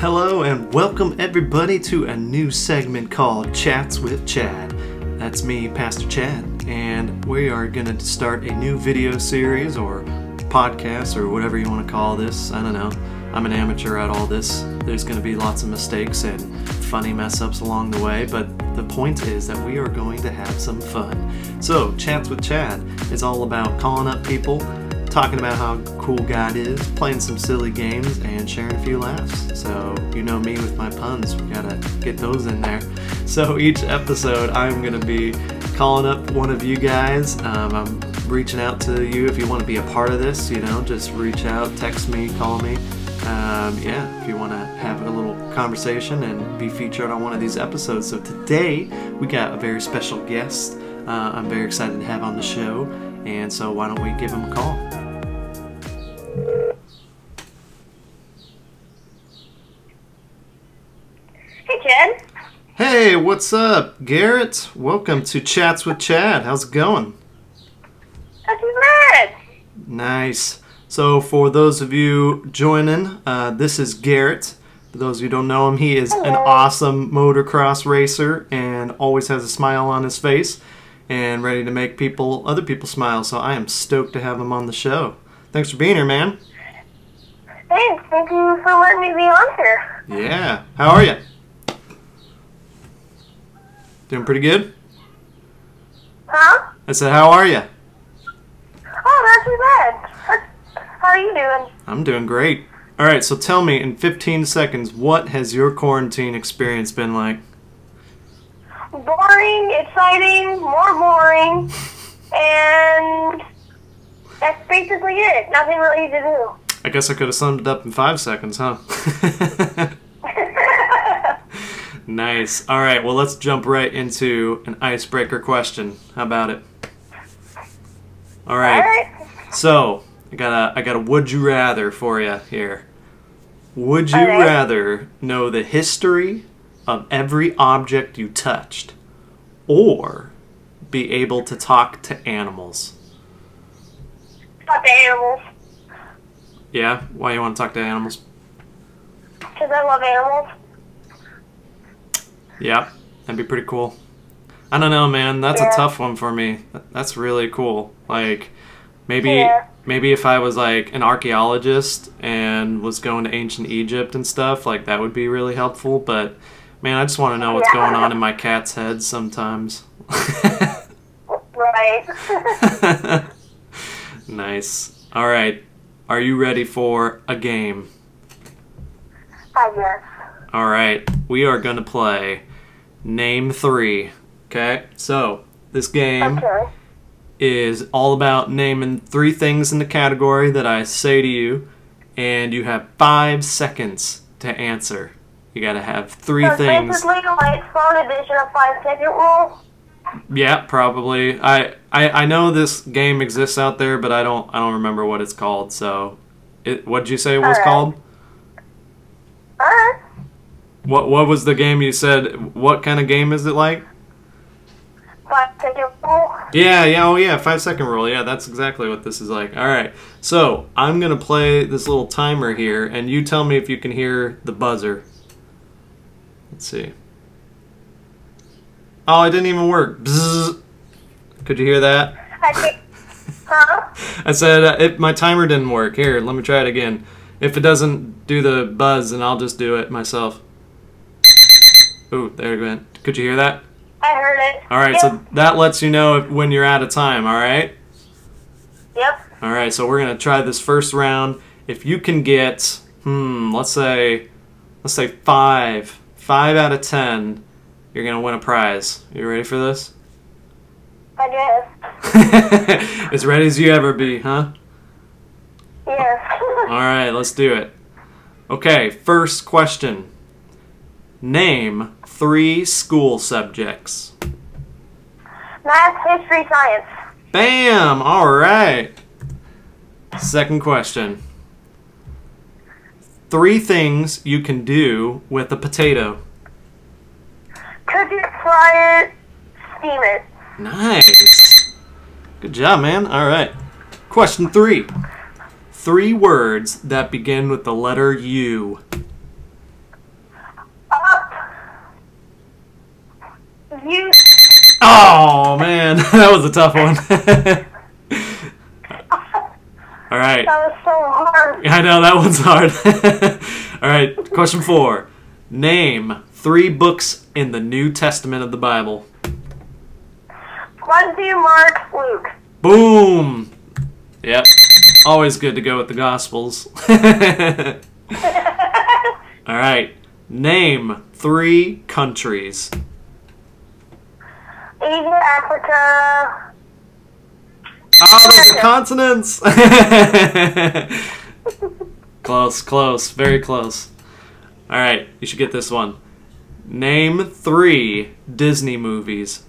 Hello and welcome everybody to a new segment called Chats with Chad. That's me, Pastor Chad, and we are going to start a new video series or podcast or whatever you want to call this. I don't know. I'm an amateur at all this. There's going to be lots of mistakes and funny mess ups along the way, but the point is that we are going to have some fun. So, Chats with Chad is all about calling up people talking about how cool God is, playing some silly games, and sharing a few laughs. So, you know me with my puns, we gotta get those in there. So, each episode, I'm gonna be calling up one of you guys. Um, I'm reaching out to you if you want to be a part of this, you know, just reach out, text me, call me. Um, yeah, if you want to have a little conversation and be featured on one of these episodes. So, today, we got a very special guest. Uh, I'm very excited to have on the show, and so why don't we give him a call? What's up, Garrett? Welcome to Chats with Chad. How's it going? Not too bad. Nice. So, for those of you joining, uh, this is Garrett. For those of you who don't know him, he is an awesome motocross racer and always has a smile on his face and ready to make people, other people smile. So, I am stoked to have him on the show. Thanks for being here, man. Thanks. Thank you for letting me be on here. Yeah. How are you? Doing pretty good? Huh? I said, How are you? Oh, not too bad. How are you doing? I'm doing great. All right, so tell me in 15 seconds, what has your quarantine experience been like? Boring, exciting, more boring, and that's basically it. Nothing really to do. I guess I could have summed it up in five seconds, huh? nice. All right, well, let's jump right into an icebreaker question. How about it? All All right. right. So, I got a I got a would you rather for you here. Would you right. rather know the history of every object you touched or be able to talk to animals? About the animals, Yeah, why you want to talk to animals? because I love animals. Yeah, that'd be pretty cool. I don't know, man. That's a tough one for me. That's really cool. Like, maybe maybe if I was like an archaeologist and was going to ancient Egypt and stuff, like that would be really helpful. But man, I just want to know what's Yeah. going on in my cat's head sometimes. Right. nice. All right. Are you ready for a game? I guess. All right, we are going to play Name Three. Okay, so this game Okay. is all about naming three things in the category that I say to you, and you have five seconds to answer. You got to have three So things. basically like phone edition of five second rule. Yeah, probably. I, I I know this game exists out there, but I don't I don't remember what it's called. So, it what'd you say it was Alright. called? Alright. What what was the game you said? What kind of game is it like? Five second rule. Yeah, yeah, oh yeah, five second rule. Yeah, that's exactly what this is like. All right, so I'm gonna play this little timer here, and you tell me if you can hear the buzzer. Let's see. Oh, it didn't even work. Bzzz. Could you hear that? I think. Huh? I said uh, it, my timer didn't work. Here, let me try it again. If it doesn't do the buzz, then I'll just do it myself. Ooh, there it went. Could you hear that? I heard it. All right, yep. so that lets you know if, when you're out of time. All right. Yep. All right, so we're gonna try this first round. If you can get, hmm, let's say, let's say five, five out of ten, you're gonna win a prize. You ready for this? I guess. as ready as you ever be, huh? Yes. All right, let's do it. Okay, first question. Name three school subjects. Math, history, science. Bam! All right. Second question. Three things you can do with a potato. Cook it, fry it, steam it. Nice. Good job, man. All right. Question three. Three words that begin with the letter U. Oh man, that was a tough one. All right. That was so hard. I know that one's hard. All right, question four. Name three books in the New Testament of the Bible. Matthew, Mark, Luke. Boom. Yep. Always good to go with the Gospels. All right. Name three countries. Asia, Africa. Oh, those are consonants. close, close, very close. All right, you should get this one. Name three Disney movies.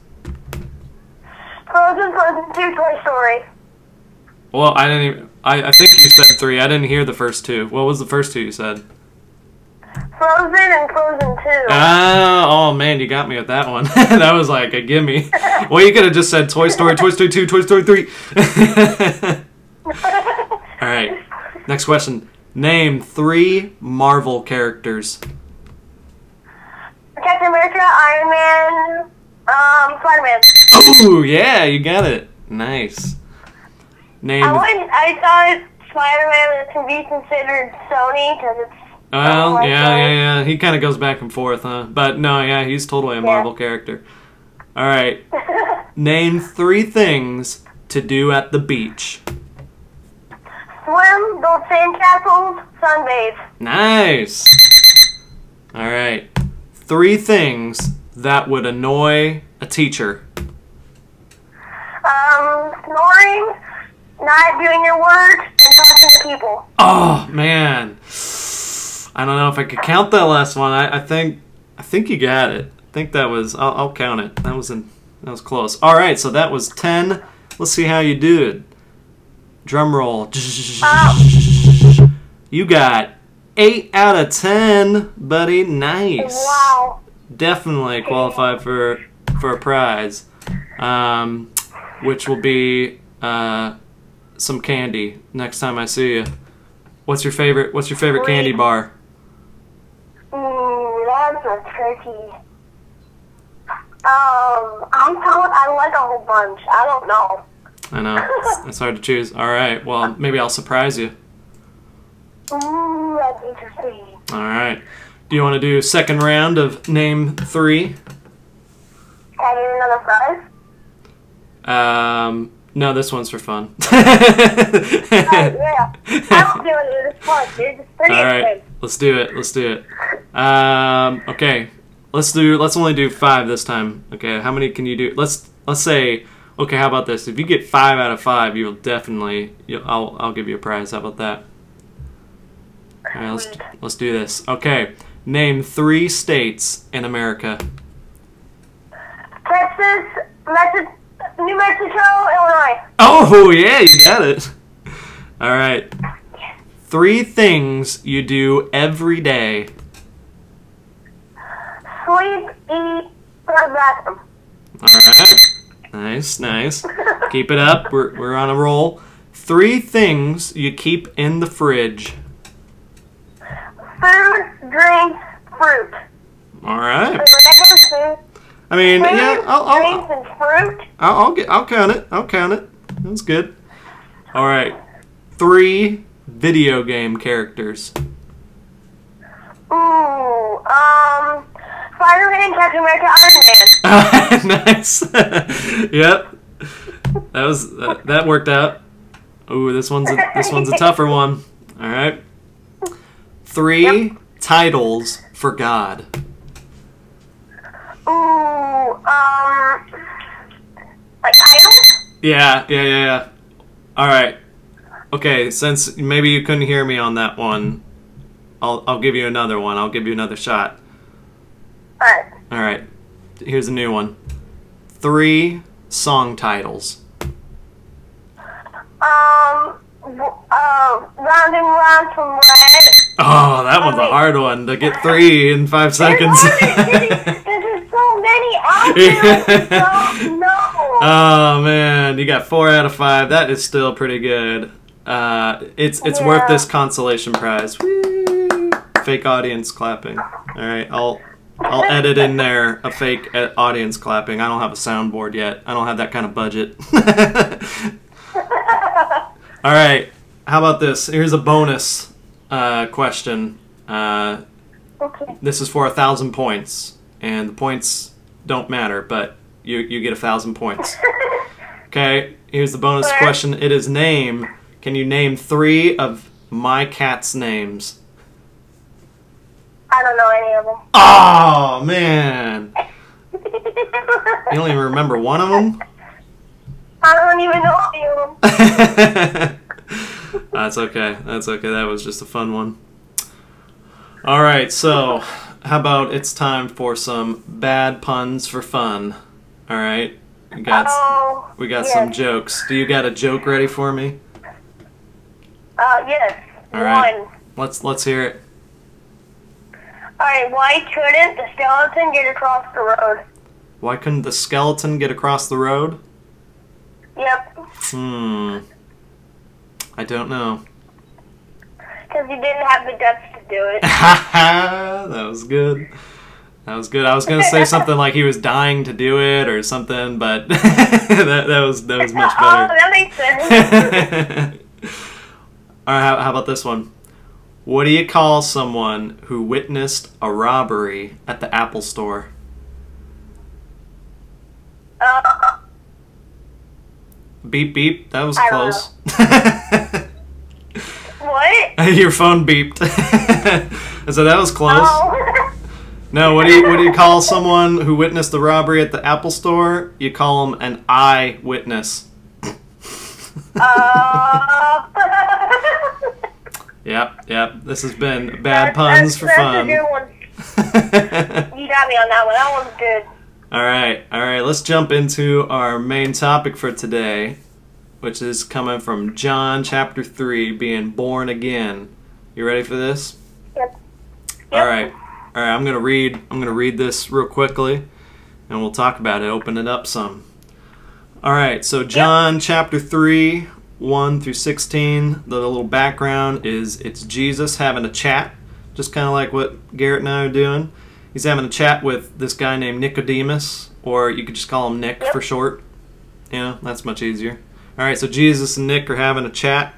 Frozen, Frozen 2, Toy Story. Well, I didn't. Even, I I think you said three. I didn't hear the first two. What was the first two you said? Frozen and Frozen 2. Ah, oh man, you got me with that one. that was like a gimme. Well, you could have just said Toy Story, Toy Story 2, Toy Story 3. All right. Next question. Name three Marvel characters. Captain America, Iron Man, um, Spider-Man. Oh, yeah, you got it. Nice. Name. I wouldn't, I thought Spider-Man can be considered Sony because it's Well, Oh, yeah, yeah, yeah. He kind of goes back and forth, huh? But no, yeah, he's totally a Marvel character. All right. Name three things to do at the beach. swim, build sandcastles, sunbathe. Nice. All right. Three things that would annoy a teacher. Um, snoring, not doing your work, and talking to people. Oh man, I don't know if I could count that last one. I, I think I think you got it. I think that was. I'll, I'll count it. That was in. That was close. All right, so that was ten. Let's see how you did. Drum roll. You got eight out of ten, buddy. Nice. Wow. Definitely qualified for for a prize, um, which will be uh, some candy next time I see you. What's your favorite? What's your favorite candy bar? A tricky. Um, I'm telling, I like a whole bunch. I don't know. I know it's, it's hard to choose. All right, well maybe I'll surprise you. Ooh, that's interesting. All right. Do you want to do second round of name three? Can I get another prize? Um, no, this one's for fun. Oh, yeah. I'm doing it. It's fun, dude. It's pretty All right, interesting. let's do it. Let's do it. Um, okay, let's do. Let's only do five this time. Okay, how many can you do? Let's let's say. Okay, how about this? If you get five out of five, you'll definitely. You'll, I'll I'll give you a prize. How about that? All right, let's let's do this. Okay, name three states in America. Texas, Mexico, New Mexico, Illinois. Oh yeah, you got it. All right. Three things you do every day. Sleep, eat, the bathroom. All right. Nice, nice. Keep it up. We're, we're on a roll. Three things you keep in the fridge. Food, drinks, fruit. All right. So that goes food, I mean, food, yeah, I'll, I'll, drinks, and fruit. I'll, I'll get, I'll count it. I'll count it. That's good. All right. Three video game characters. Ooh, um, Spider-Man, Captain America, Iron Man. nice. yep. That was that, that worked out. Ooh, this one's a, this one's a tougher one. All right. Three titles for God. Ooh, um, like titles? Yeah, yeah, yeah, yeah. All right. Okay, since maybe you couldn't hear me on that one, I'll I'll give you another one. I'll give you another shot. Alright. All right. Here's a new one. Three song titles. Um, uh, round and round from red. Oh, that one's a hard one to get three in five seconds. There's so many out there. No, no. oh man, you got four out of five. That is still pretty good. Uh, it's it's worth this consolation prize. Woo! Fake audience clapping. All right, I'll I'll edit in there a fake uh, audience clapping. I don't have a soundboard yet. I don't have that kind of budget. All right. How about this? Here's a bonus uh, question. Uh, Okay. this is for a thousand points, and the points don't matter, but you you get a thousand points. Okay. Here's the bonus question. It is name. Can you name three of my cat's names? I don't know any of them. Oh man! You don't even remember one of them? I don't even know any of them. That's okay. That's okay. That was just a fun one. All right, so how about it's time for some bad puns for fun? All right, we got Oh. we got yes. some jokes. Do you got a joke ready for me? Uh, yes. All right. One. Let's let's hear it. Alright, why couldn't the skeleton get across the road? Why couldn't the skeleton get across the road? Yep. Hmm. I don't know. Because he didn't have the guts to do it. that was good. That was good. I was gonna say something like he was dying to do it or something, but that, that was that was much better. oh, that makes sense. All right, how, how about this one? What do you call someone who witnessed a robbery at the Apple Store? uh, Beep beep. That was I close. what? Your phone beeped. so that was close. Oh. No, what do you what do you call someone who witnessed the robbery at the Apple Store? You call them an eyewitness. uh, Yep, yep. This has been bad that's- puns for that's fun. a good one. You got me on that one. That one's good. all right, all right. Let's jump into our main topic for today, which is coming from John chapter three, being born again. You ready for this? Yep. All right, all right. I'm gonna read. I'm gonna read this real quickly, and we'll talk about it. Open it up some. All right. So John chapter three, one through sixteen. The little background is it's Jesus having a chat, just kind of like what Garrett and I are doing. He's having a chat with this guy named Nicodemus, or you could just call him Nick for short. You know, that's much easier. All right. So Jesus and Nick are having a chat,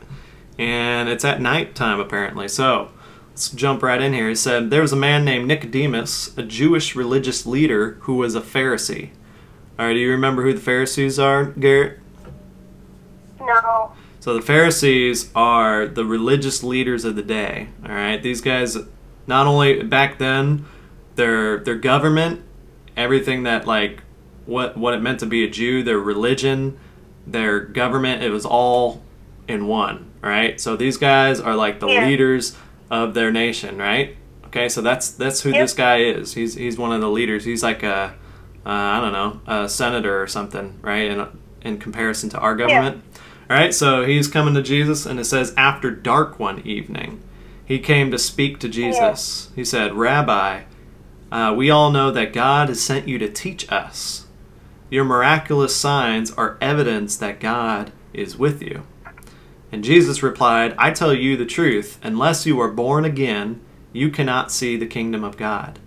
and it's at night time apparently. So. Let's jump right in here. He said, There was a man named Nicodemus, a Jewish religious leader who was a Pharisee. All right, do you remember who the Pharisees are, Garrett? No. So the Pharisees are the religious leaders of the day. All right, these guys, not only back then, their their government, everything that like what what it meant to be a Jew, their religion, their government, it was all in one. Right. So these guys are like the Yeah. leaders of their nation. Right. Okay. So that's that's who this guy is. He's he's one of the leaders. He's like a uh, I don't know a senator or something. Right. In in comparison to our government. All right, so he's coming to Jesus, and it says, after dark one evening, he came to speak to Jesus. He said, Rabbi, uh, we all know that God has sent you to teach us. Your miraculous signs are evidence that God is with you. And Jesus replied, I tell you the truth, unless you are born again, you cannot see the kingdom of God.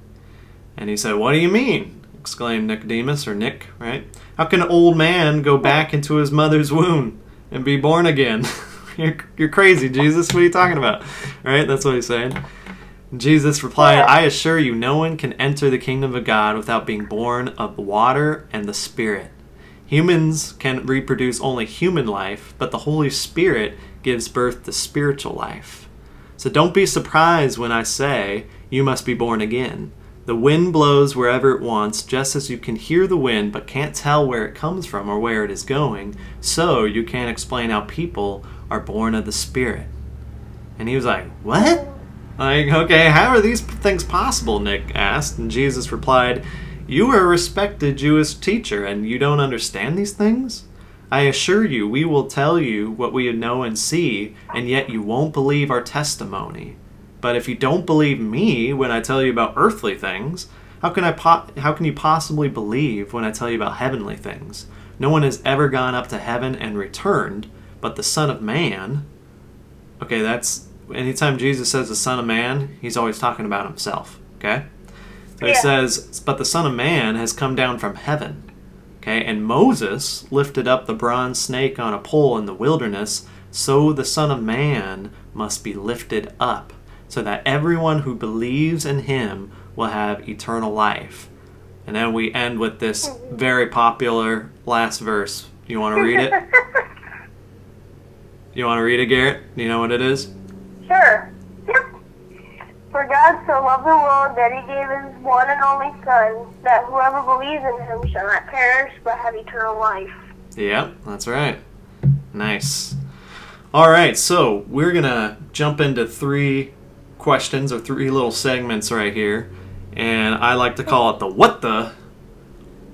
And he said, What do you mean? exclaimed Nicodemus, or Nick, right? How can an old man go back into his mother's womb and be born again? you're, you're crazy, Jesus. What are you talking about? Right? That's what he's saying. Jesus replied, I assure you, no one can enter the kingdom of God without being born of water and the Spirit. Humans can reproduce only human life, but the Holy Spirit gives birth to spiritual life. So don't be surprised when I say you must be born again. The wind blows wherever it wants, just as you can hear the wind but can't tell where it comes from or where it is going, so you can't explain how people are born of the Spirit. And he was like, What? Like, okay, how are these things possible? Nick asked. And Jesus replied, You are a respected Jewish teacher, and you don't understand these things? I assure you, we will tell you what we know and see, and yet you won't believe our testimony. But if you don't believe me when I tell you about earthly things, how can I po- how can you possibly believe when I tell you about heavenly things? No one has ever gone up to heaven and returned, but the Son of Man. Okay, that's anytime Jesus says the Son of Man, he's always talking about himself. Okay? So he says, But the Son of Man has come down from heaven. Okay, and Moses lifted up the bronze snake on a pole in the wilderness, so the Son of Man must be lifted up, so that everyone who believes in him will have eternal life. And then we end with this very popular last verse. You want to read it? You want to read it, Garrett? Do you know what it is? Sure. Yep. For God so loved the world that he gave his one and only Son, that whoever believes in him shall not perish but have eternal life. Yep, that's right. Nice. All right, so we're gonna jump into three questions or three little segments right here, and I like to call it the what the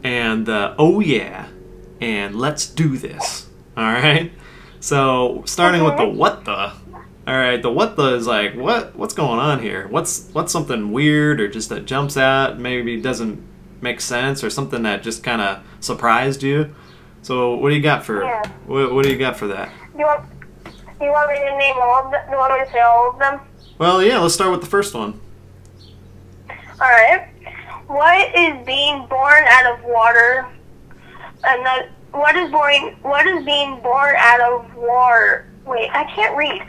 and the oh yeah and let's do this. All right. So starting with the what the. All right, the what the is like what what's going on here? What's what's something weird or just that jumps out, maybe doesn't make sense, or something that just kind of surprised you? So what do you got for Yeah. what, what do you got for that? You want, you want me to name all of them? You want me to say all of them? Well, yeah, let's start with the first one. Alright. What is being born out of water? And what is born what is being born out of water? Wait, I can't read.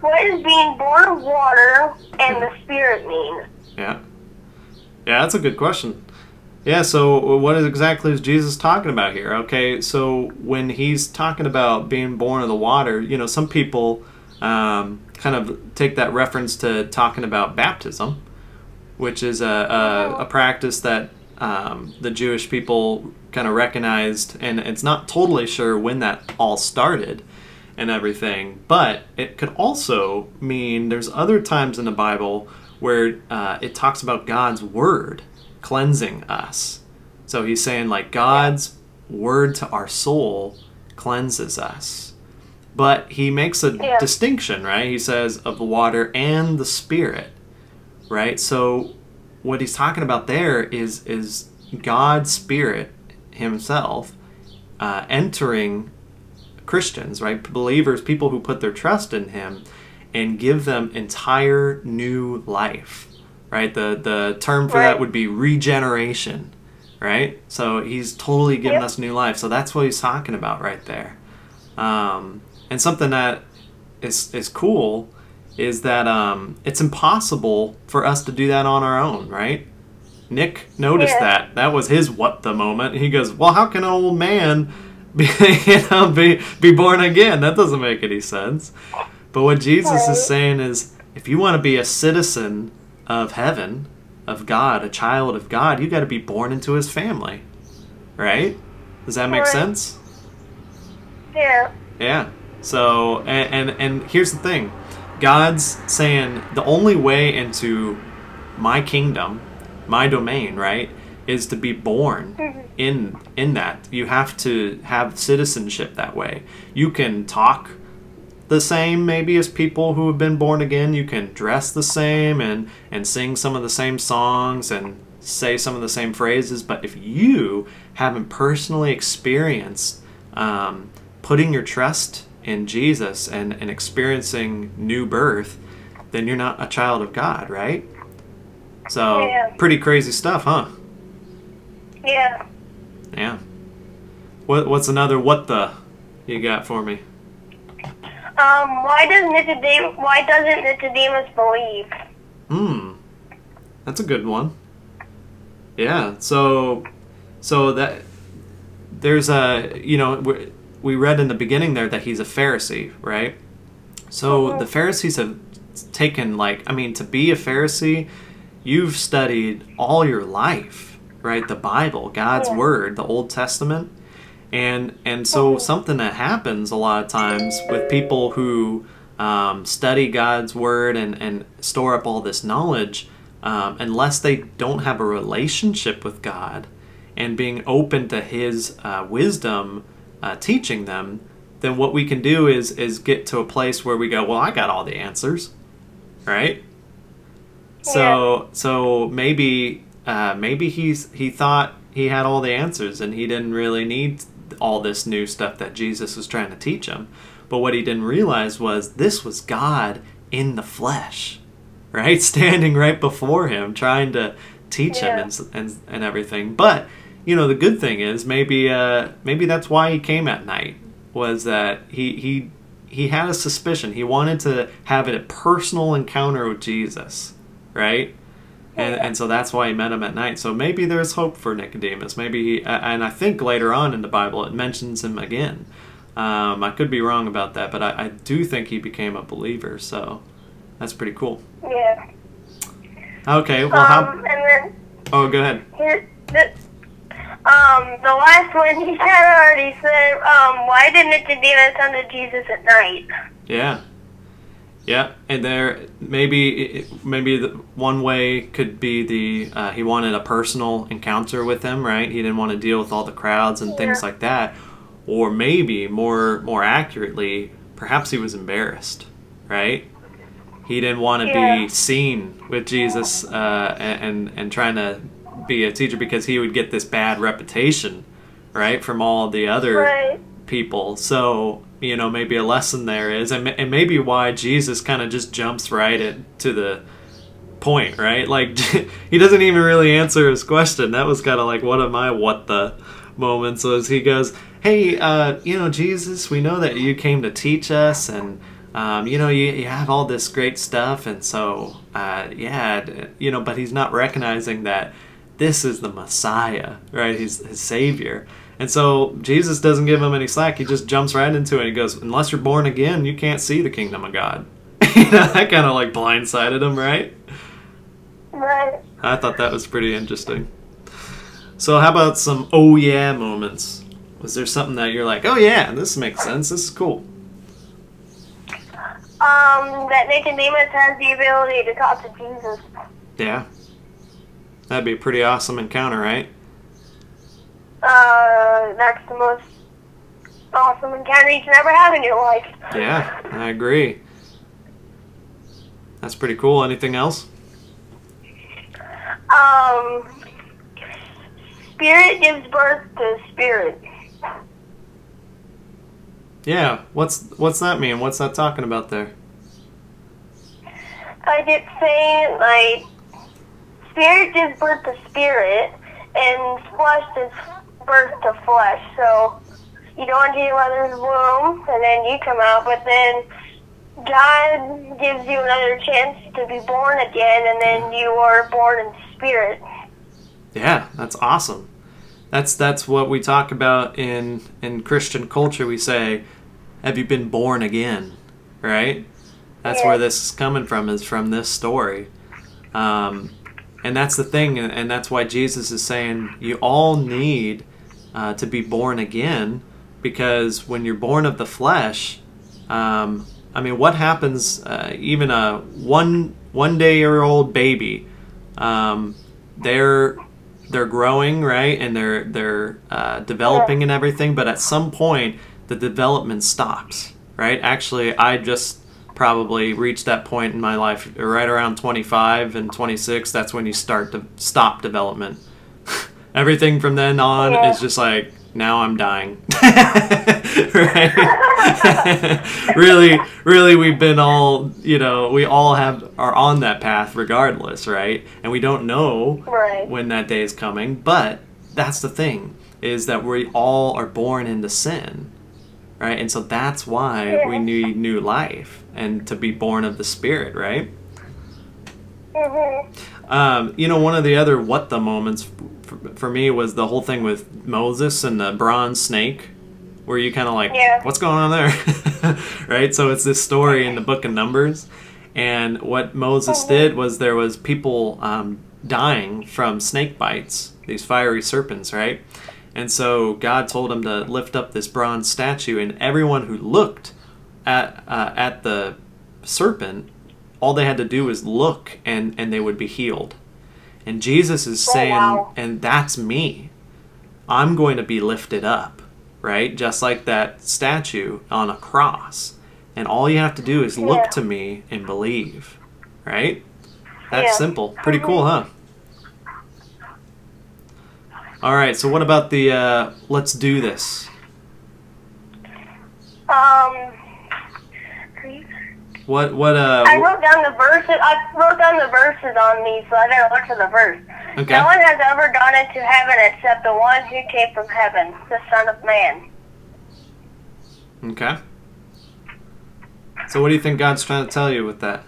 What is being born of water and the spirit mean? Yeah. Yeah, that's a good question. Yeah, so what is exactly is Jesus talking about here? Okay, so when he's talking about being born of the water, you know, some people um, kind of take that reference to talking about baptism, which is a, a, a practice that um, the Jewish people kind of recognized, and it's not totally sure when that all started and everything, but it could also mean there's other times in the Bible where uh, it talks about God's word cleansing us. So he's saying, like, God's word to our soul cleanses us. But he makes a Yeah. distinction, right? He says, of the water and the spirit, right? So what he's talking about there is is God's spirit himself uh, entering Christians, right? Believers, people who put their trust in him and give them entire new life, right? The the term for that would be regeneration, right? So he's totally given Yep. us new life. So that's what he's talking about right there. Um, and something that is is cool is that um, it's impossible for us to do that on our own, right? Nick noticed Yeah. that. That was his what the moment. He goes, "Well, how can an old man be you know be be born again? That doesn't make any sense." But what Jesus Right. is saying is, if you want to be a citizen of heaven, of God, a child of God, you got to be born into His family, right? Does that make Right. sense? Yeah. Yeah. So and, and and here's the thing. God's saying the only way into my kingdom, my domain, right, is to be born in in that. You have to have citizenship that way. You can talk the same maybe as people who have been born again. You can dress the same and and sing some of the same songs and say some of the same phrases, but if you haven't personally experienced um, putting your trust in Jesus and, and experiencing new birth, then you're not a child of God, right? So, Yeah. pretty crazy stuff, huh? Yeah. Yeah. What What's another what the you got for me? Um, why does Nicodemus why doesn't Nicodemus believe? Hmm. That's a good one. Yeah. So, so that there's a you know we, read in the beginning there that he's a Pharisee, right? So Mhm. the Pharisees have taken like I mean to be a Pharisee, you've studied all your life, right? The Bible, God's Yeah. word, the Old Testament. And and so Mhm. something that happens a lot of times with people who um, study God's word and, and store up all this knowledge, um, unless they don't have a relationship with God and being open to His uh, wisdom uh, teaching them, then what we can do is is get to a place where we go, well, I got all the answers, right? So so maybe uh, maybe he's he thought he had all the answers and he didn't really need all this new stuff that Jesus was trying to teach him. But what he didn't realize was this was God in the flesh, right? Standing right before him, trying to teach him and, and and everything. But you know, the good thing is maybe uh, maybe that's why he came at night was that he he he had a suspicion. He wanted to have a personal encounter with Jesus, right? And, and so that's why he met him at night. So maybe there's hope for Nicodemus. Maybe he, and I think later on in the Bible it mentions him again. Um, I could be wrong about that, but I, I do think he became a believer. So that's pretty cool. Yeah. Okay, well, um, how? and then Oh, go ahead. Um, the last one he had already said, um, why did Nicodemus come to Jesus at night? Yeah, yeah, and there maybe maybe the, one way could be the uh, he wanted a personal encounter with him, right? He didn't want to deal with all the crowds and things like that, or maybe more more accurately, perhaps he was embarrassed, right? He didn't want to Yeah. be seen with Jesus uh, and and trying to be a teacher because he would get this bad reputation, right, from all the other Right. people. So, you know, maybe a lesson there is, and, and maybe why Jesus kind of just jumps right at, to the point, right? Like, he doesn't even really answer his question. That was kind of like one of my what the moments was he goes, Hey, uh, you know, Jesus, we know that you came to teach us, and, um, you know, you, you have all this great stuff, and so, uh, yeah, you know, but he's not recognizing that this is the Messiah, right? He's his Savior. And so Jesus doesn't give him any slack. He just jumps right into it. He goes, Unless you're born again, you can't see the kingdom of God. you know, that kind of like blindsided him, right? Right. I thought that was pretty interesting. So, how about some oh yeah moments? Was there something that you're like, oh yeah, this makes sense, this is cool? Um, that Nicodemus has the ability to talk to Jesus. Yeah. That'd be a pretty awesome encounter, right? Uh, that's the most awesome encounter you can ever have in your life. Yeah, I agree. That's pretty cool. Anything else? Um, spirit gives birth to spirit. Yeah. What's what's that mean? What's that talking about there? Like it's saying, like, spirit gives birth to spirit, and flesh gives birth to flesh. So, you go into your mother's womb, and then you come out, but then God gives you another chance to be born again, and then you are born in spirit. Yeah, that's awesome. That's that's what we talk about in in Christian culture. We say, "Have you been born again?" Right? That's Yeah. where this is coming from. Is from this story, um, and that's the thing, and, that's why Jesus is saying you all need uh, to be born again, because when you're born of the flesh, um, I mean, what happens? Uh, even a one one day year old baby, um, they're they're growing right, and they're they're uh, developing and everything. But at some point, the development stops. Right? Actually, I just probably reached that point in my life right around 25 and 26 that's when you start to stop development. Everything from then on Yeah. is just like now i'm dying. Right? Really really we've been all you know we all have are on that path regardless right? And we don't know Right. when that day is coming but that's the thing is that we all are born into sin right and so that's why we need new life and to be born of the spirit right hmm um, you know, one of the other what the moments for, for me was the whole thing with Moses and the bronze snake, where you kind of like, Yeah. what's going on there? right? So it's this story in the book of Numbers. And what Moses Mhm. did was there was people um, dying from snake bites, these fiery serpents, right? And so God told him to lift up this bronze statue, and everyone who looked at uh, at the serpent all they had to do was look and and they would be healed. And jesus is Oh, saying wow. and that's me. I'm going to be lifted up right? Just like that statue on a cross. And all you have to do is look Yeah. to me and believe right? That's Yeah. simple. Pretty cool huh all right so what about the uh, let's do this Um, what what uh I wrote down the verses. I wrote down the verses on these, so I better look for the verse. Okay. No one has ever gone into heaven except the one who came from heaven, the Son of Man. Okay. So what do you think God's trying to tell you with that?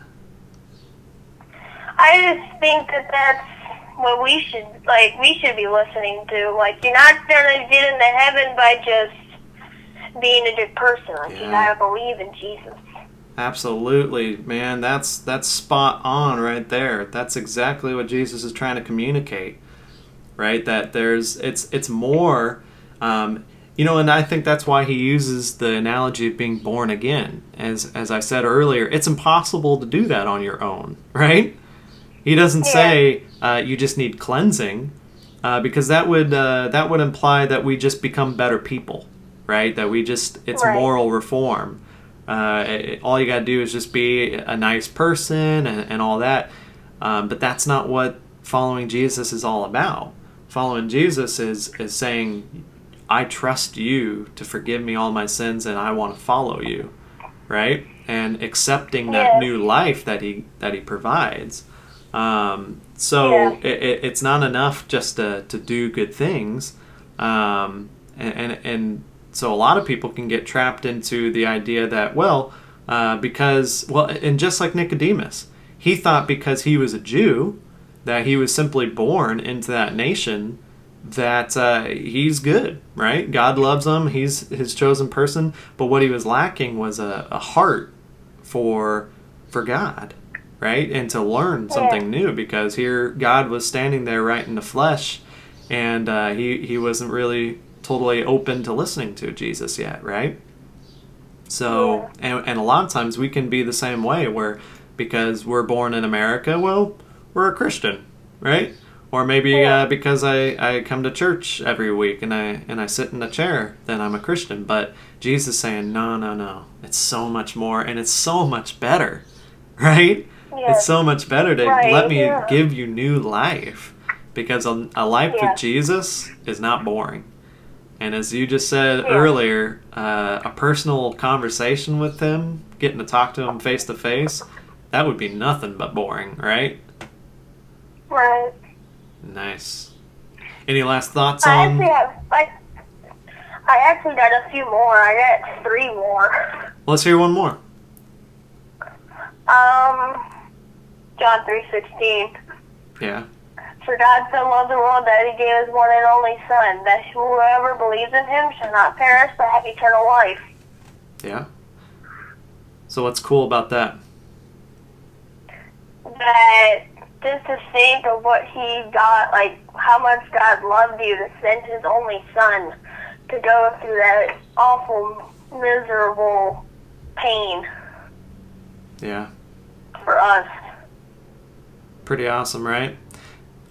I just think that that's what we should like. We should be listening to. Like, you're not gonna get into heaven by just being a good person. Like, you Yeah. gotta believe in Jesus. Absolutely, man. That's that's spot on right there. That's exactly what Jesus is trying to communicate, right? That there's it's it's more, um, you know, and I think that's why he uses the analogy of being born again. As as I said earlier, it's impossible to do that on your own, right? He doesn't say uh, you just need cleansing, uh, because that would uh, that would imply that we just become better people, right? That we just it's Right. moral reform. Uh, it- all you gotta do is just be a nice person and, and all that. Um, but that's not what following Jesus is all about. Following Jesus is is saying, "I trust you to forgive me all my sins, and I want to follow you," right? And accepting that new life that he that he provides. Um, so Yeah. it, it, it's not enough just to, to do good things. Um, and, and, and so a lot of people can get trapped into the idea that, well, uh, because, well, and just like Nicodemus, he thought because he was a Jew, that he was simply born into that nation, that uh, he's good, right? God loves him, he's his chosen person. But what he was lacking was a, a heart for for God, right? And to learn something new because here God was standing there right in the flesh, and uh, he he wasn't really totally open to listening to Jesus yet, right? So, and, and a lot of times we can be the same way where because we're born in America, well, we're a Christian, right? Or maybe Yeah. uh, because I, I come to church every week and I and I sit in a chair, then I'm a Christian. But Jesus is saying, no, no, no. It's so much more, and it's so much better, right? Yeah. It's so much better to Right, let me yeah. give you new life, because a, a life Yeah. with Jesus is not boring. And as you just said Yeah. earlier, uh, a personal conversation with him, getting to talk to him face to face, that would be nothing but boring, right? Right. Nice. Any last thoughts I on? actually have. I, I actually got a few more. I got three more. Let's hear one more. Um, John three sixteen. Yeah. For God so loved the world that He gave His one and only Son, that whoever believes in Him shall not perish but have eternal life. Yeah. So what's cool about that? That just to think of what He got, like how much God loved you to send His only Son to go through that awful, miserable pain Yeah. for us. Pretty awesome, right?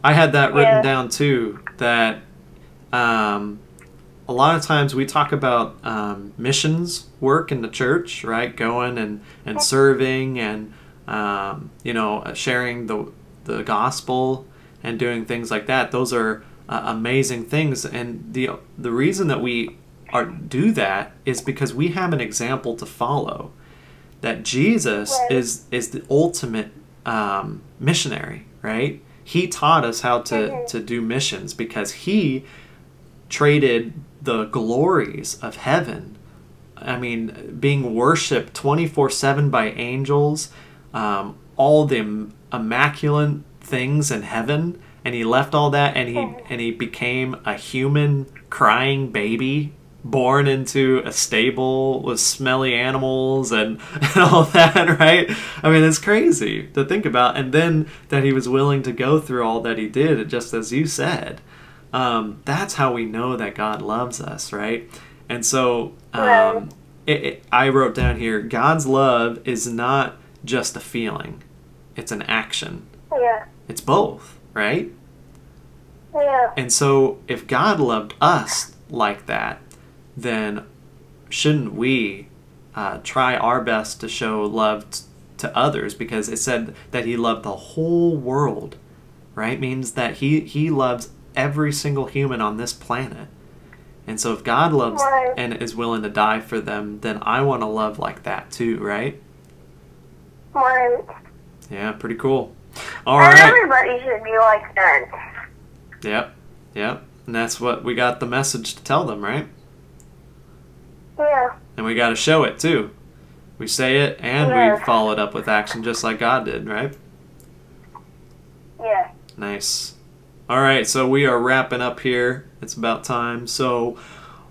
I had that written Yeah. down too. That um, a lot of times we talk about um, missions work in the church, right? Going and, and serving and um, you know sharing the the gospel and doing things like that. Those are uh, amazing things, and the the reason that we are do that is because we have an example to follow. That Jesus Right. is is the ultimate um, missionary, right? He taught us how to, Mhm. to do missions because he traded the glories of heaven. I mean, being worshipped 24 7 by angels, um, all the immaculate things in heaven, and he left all that and he, and he became a human crying baby born into a stable with smelly animals and, and all that, right? I mean, it's crazy to think about. And then that he was willing to go through all that he did, just as you said. Um, that's how we know that God loves us, right? And so um, it, it, I wrote down here God's love is not just a feeling, it's an action. Yeah. It's both, right? Yeah. And so, if God loved us like that, then shouldn't we uh, try our best to show love t- to others? Because it said that He loved the whole world, right? Means that He He loves every single human on this planet. And so, if God loves Right. and is willing to die for them, then I want to love like that too, right? Right. Yeah, pretty cool. All And right. everybody should be like that. Yep. Yep. And that's what we got the message to tell them, right? Yeah. And we got to show it too. We say it and we follow it up with action just like God did, right? Yeah. Nice. All right, so we are wrapping up here. It's about time. So,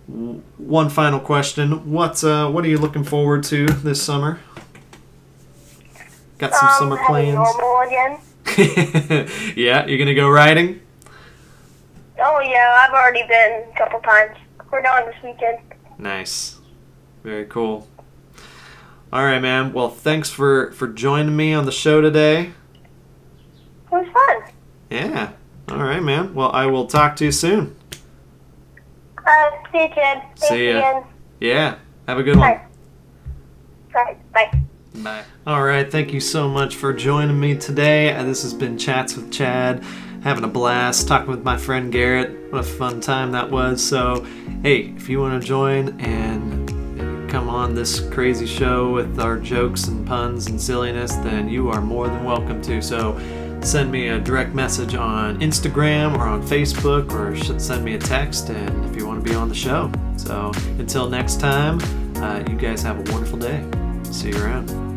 w- one final question: What's uh, what are you looking forward to this summer? Got some um, summer plans? normal again. yeah, you're gonna go riding. Oh yeah, I've already been a couple times. We're going this weekend. Nice. Very cool. All right, man. Well, thanks for for joining me on the show today. It was fun. Yeah. All right, man. Well, I will talk to you soon. Uh, see you, kid. Thanks See ya. again. Yeah. Have a good one. Bye. Bye. Bye. All right. Thank you so much for joining me today. Uh, This has been Chats with Chad. Having a blast talking with my friend Garrett. What a fun time that was. So, hey, if you want to join and come on this crazy show with our jokes and puns and silliness, then you are more than welcome to. So, send me a direct message on Instagram or on Facebook or send me a text and if you want to be on the show. So, until next time, uh, you guys have a wonderful day. See you around.